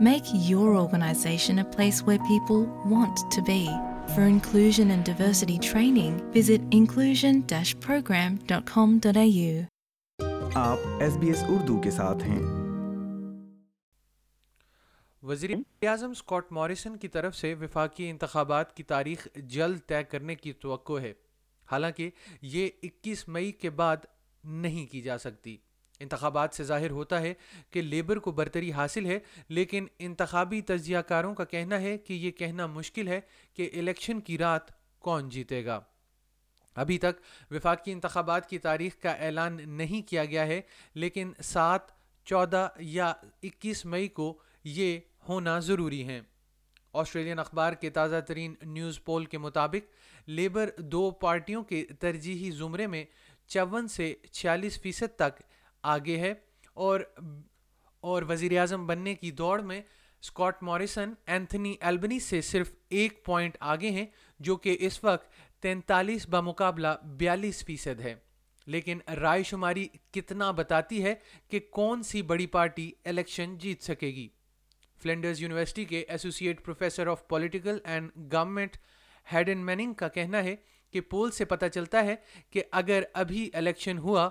Make your organization a place where people want to be. For inclusion and diversity training, visit inclusion program.com.au. آپ S B S Urdu کے ساتھ ہیں وزیر اعظم Scott Morrison کی طرف سے وفاقی انتخابات کی تاریخ جلد طے کرنے کی توقع ہے حالانکہ یہ اکیس مئی کے بعد نہیں کی جا سکتی انتخابات سے ظاہر ہوتا ہے کہ لیبر کو برتری حاصل ہے، لیکن انتخابی تجزیہ کاروں کا کہنا ہے کہ یہ کہنا مشکل ہے کہ الیکشن کی رات کون جیتے گا۔ ابھی تک وفاقی انتخابات کی تاریخ کا اعلان نہیں کیا گیا ہے، لیکن سات، چودہ یا اکیس مئی کو یہ ہونا ضروری ہیں آسٹریلین اخبار کے تازہ ترین نیوز پول کے مطابق، لیبر دو پارٹیوں کے ترجیحی زمرے میں چون سے چھیالیس فیصد تک آگے ہے اور اور وزیر اعظم بننے کی دوڑ میں اسکاٹ موریسن اینتھنی البنی سے صرف ایک پوائنٹ آگے ہیں، جو کہ اس وقت تینتالیس بمقابلہ بیالیس فیصد ہے۔ لیکن رائے شماری کتنا بتاتی ہے کہ کون سی بڑی پارٹی الیکشن جیت سکے گی؟ فلینڈرز یونیورسٹی کے associate professor of political and government Haydon Manning کا کہنا ہے کہ پول سے پتہ چلتا ہے کہ اگر ابھی الیکشن ہوا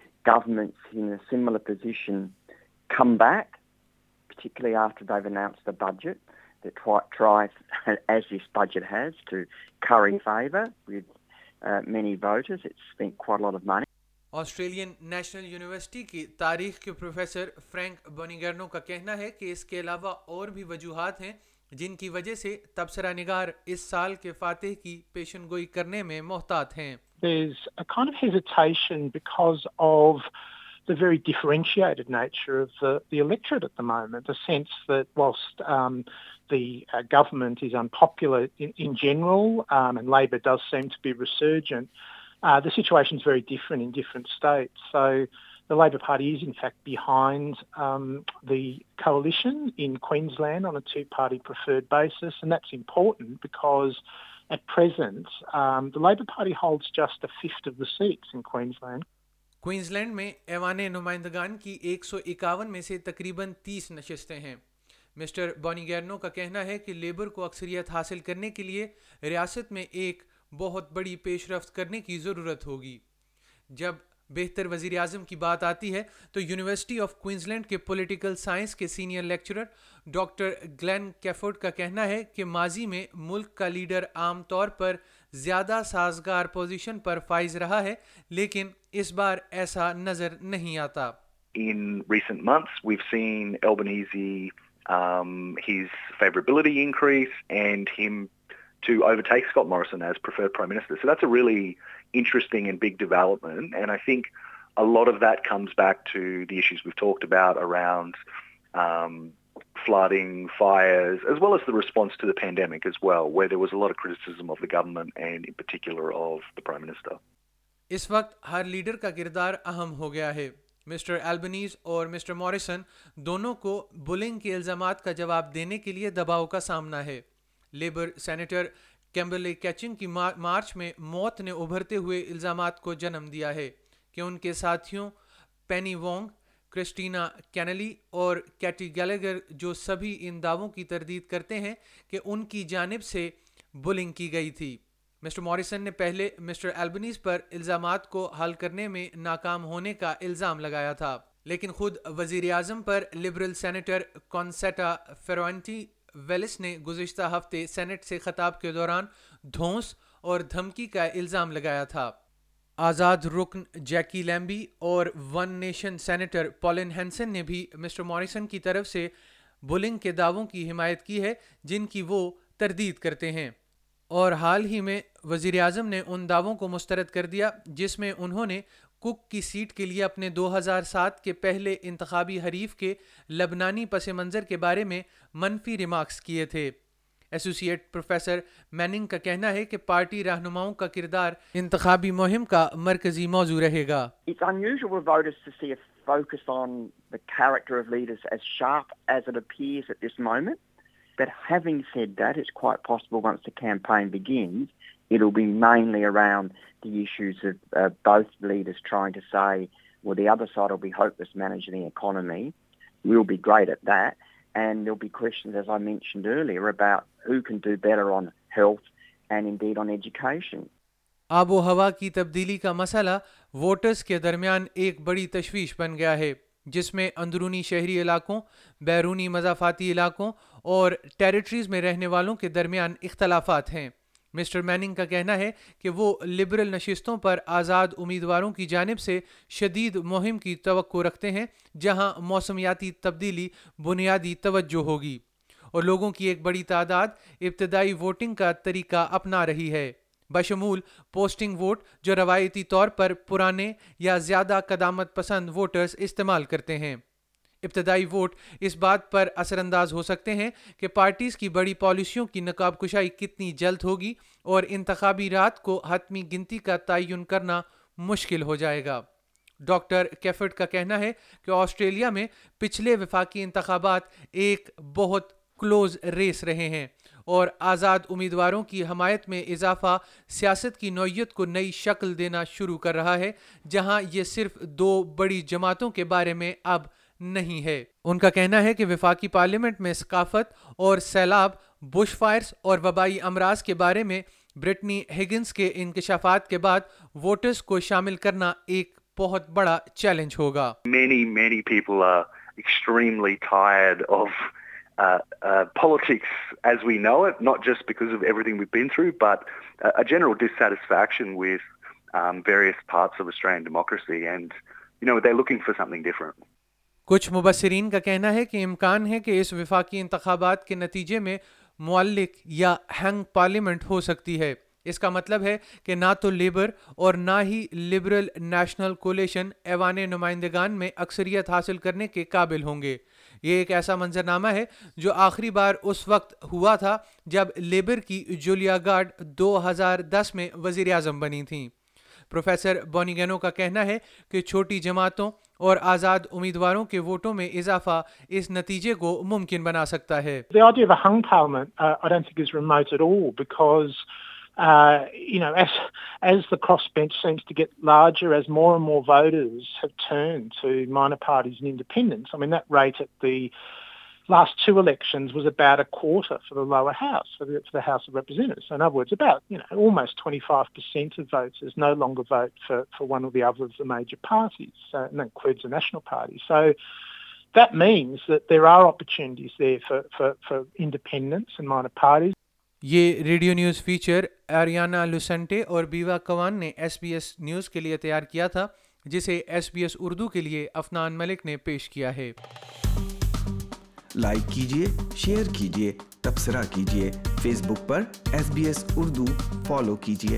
governments in a similar position come back, particularly after they've announced the budget that tries, as this budget has, to curry favour with uh, many voters. It's spent quite a lot of money. Australian National University کی تاریخ کے professor Frank بونیگرنو کا کہنا ہے کہ اس کے علاوہ اور بھی وجوہات ہیں جن کی وجہ سے تبصرہ نگار اس سال کے فاتح کی پیشن گوئی کرنے میں محتاط ہیں there's a kind of hesitation because of the very differentiated nature of the, the electorate at the moment, the sense that whilst um, the uh, government is unpopular in, in general um, and Labor does seem to be resurgent, the Labor Party is in fact behind um, the coalition in Queensland on a two-party preferred basis, and that's important because at present um, the Labor Party holds just a fifth of the seats in Queensland. Queensland میں ایوان نمائندگان کی ایک سو اکاون میں سے تقریباً تیس نشستیں ہیں مسٹر بونی گیرنو کا کہنا ہے کہ لیبر کو اکثریت حاصل کرنے کے لیے ریاست میں ایک بہت بڑی پیش رفت کرنے کی ضرورت ہوگی جب بہتر وزیر اعظم کی بات آتی ہے تو یونیورسٹی آف کوئنزلینڈ کے پولیٹیکل سائنس کے senior lecturer doctor Glenn Kefford کا کہنا ہے کہ ماضی میں ملک کا لیڈر عام طور پر زیادہ سازگار پوزیشن پر فائز رہا ہے لیکن اس بار ایسا نظر نہیں آتا in recent months, we've seen Albanese, um, his favourability increase and him to overtake Scott Morrison as preferred Prime Minister. So that's a really interesting and big development. And I think a lot of that comes back to the issues we've talked about around um, flooding, fires, as well as the response to the pandemic as well, where there was a lot of criticism of the government and in particular of the Prime Minister. اس وقت ہر leader کا کردار اہم ہو گیا ہے mister Albanese اور mister Morrison دونوں کو بلنگ کے الزامات کا جواب دینے کے لیے دباؤ کا سامنا ہے لیبر سینیٹر کیمبرلے کیچن کی مارچ میں موت نے ابھرتے ہوئے الزامات کو جنم دیا ہے کہ ان کے ساتھیوں پینی وانگ کرسٹینا کینلی اور کیٹی گیلگر جو سبھی ان دعووں کی تردید کرتے ہیں کہ ان کی جانب سے بلنگ کی گئی تھی۔ مسٹر موریسن نے پہلے مسٹر البنیز پر الزامات کو حل کرنے میں ناکام ہونے کا الزام لگایا تھا، لیکن خود وزیر اعظم پر liberal senator Concetta Fierravanti Wells نے گزشتہ ہفتے سینٹ سے خطاب کے دوران دھونس اور دھمکی کا الزام لگایا تھا۔ آزاد رکن جیکی لیمبی اور One Nation senator Pauline Hanson نے بھی مسٹر موریسن کی طرف سے بولنگ کے دعووں کی حمایت کی ہے، جن کی وہ تردید کرتے ہیں۔ اور حال ہی میں وزیر اعظم نے ان دعووں کو مسترد کر دیا، جس میں انہوں نے کک کی سیٹ کے لیے اپنے دو ہزار سات کے پہلے انتخابی حریف کے لبنانی پس منظر کے بارے میں منفی ریمارکس کیے تھے ایسوسیٹ پروفیسر میننگ کا کہنا ہے کہ پارٹی رہنماؤں کا کردار انتخابی مہم کا مرکزی موضوع رہے گا It's on the character of leaders as sharp as it appears at this moment. But having said that, it's quite possible once the campaign begins, it'll be mainly around the issues of uh, both leaders trying to say, well, the other side will be hopeless managing the economy. We'll be great at that. And there'll be questions, as I mentioned earlier, about who can do better on health and indeed on education. آب و ہوا کی تبدیلی کا مسئلہ voters کے درمیان ایک بڑی تشویش بن گیا ہے جس میں اندرونی شہری علاقوں، بیرونی مضافاتی علاقوں اور ٹیریٹریز میں رہنے والوں کے درمیان اختلافات ہیں۔ مسٹر میننگ کا کہنا ہے کہ وہ لبرل نشستوں پر آزاد امیدواروں کی جانب سے شدید مہم کی توقع رکھتے ہیں، جہاں موسمیاتی تبدیلی بنیادی توجہ ہوگی اور لوگوں کی ایک بڑی تعداد ابتدائی ووٹنگ کا طریقہ اپنا رہی ہے۔ بشمول پوسٹنگ ووٹ جو روایتی طور پر پرانے یا زیادہ قدامت پسند ووٹرز استعمال کرتے ہیں۔ ابتدائی ووٹ اس بات پر اثر انداز ہو سکتے ہیں کہ پارٹیز کی بڑی پالیسیوں کی نقاب کشائی کتنی جلد ہوگی اور انتخابی رات کو حتمی گنتی کا تعین کرنا مشکل ہو جائے گا۔ ڈاکٹر کیفٹ کا کہنا ہے کہ آسٹریلیا میں پچھلے وفاقی انتخابات ایک بہت کلوز ریس رہے ہیں۔ اور آزاد امیدواروں کی حمایت میں اضافہ سیاست کی نوعیت کو نئی شکل دینا شروع کر رہا ہے، جہاں یہ صرف دو بڑی جماعتوں کے بارے میں اب نہیں ہے۔ ان کا کہنا ہے کہ وفاقی پارلیمنٹ میں ثقافت اور سیلاب، بش فائرز اور وبائی امراض کے بارے میں برٹنی ہگنز کے انکشافات کے بعد ووٹرز کو شامل کرنا ایک بہت بڑا چیلنج ہوگا۔ Many many people are extremely tired of uh, uh, politics as we know it, not just because of everything we've been through, but a, a general dissatisfaction with um, various parts of Australian democracy, and you know they're looking for something different. کچھ مبصرین کا کہنا ہے کہ امکان ہے کہ اس وفاقی انتخابات کے نتیجے میں معلق یا ہینگ پارلیمنٹ ہو سکتی ہے اس کا مطلب ہے کہ نہ تو لیبر اور نہ ہی لبرل نیشنل کولیشن ایوان نمائندگان میں اکثریت حاصل کرنے کے قابل ہوں گے۔ یہ ایک ایسا منظرنامہ ہے جو آخری بار اس وقت ہوا تھا جب لیبر کی جولیا گارڈ دو ہزار دس میں وزیر اعظم بنی تھیں۔ پروفیسر بونیگینو کا کہنا ہے کہ چھوٹی جماعتوں اور آزاد امیدواروں کے ووٹوں میں اضافہ اس نتیجے کو ممکن بنا سکتا ہے۔ Uh, you know, as, as the crossbench seems to get larger, as more and more voters have turned to minor parties and independents, I mean, that rate at the last two elections was about a quarter for the lower house, for the, for the House of Representatives. So in other words, about you know almost 25% of voters no longer vote for, for one or the other of the major parties, so, and that includes the National Party. So that means that there are opportunities there for, for, for independents and minor parties. یہ radio news feature Ariana Lucente اور Biwa کوان نے S B S news کے لیے تیار کیا تھا، جسے S B S Urdu کے لیے افنان ملک نے پیش کیا ہے۔ لائک کیجیے شیئر کیجیے تبصرہ کیجیے فیس بک پر S B S Urdu follow کیجیے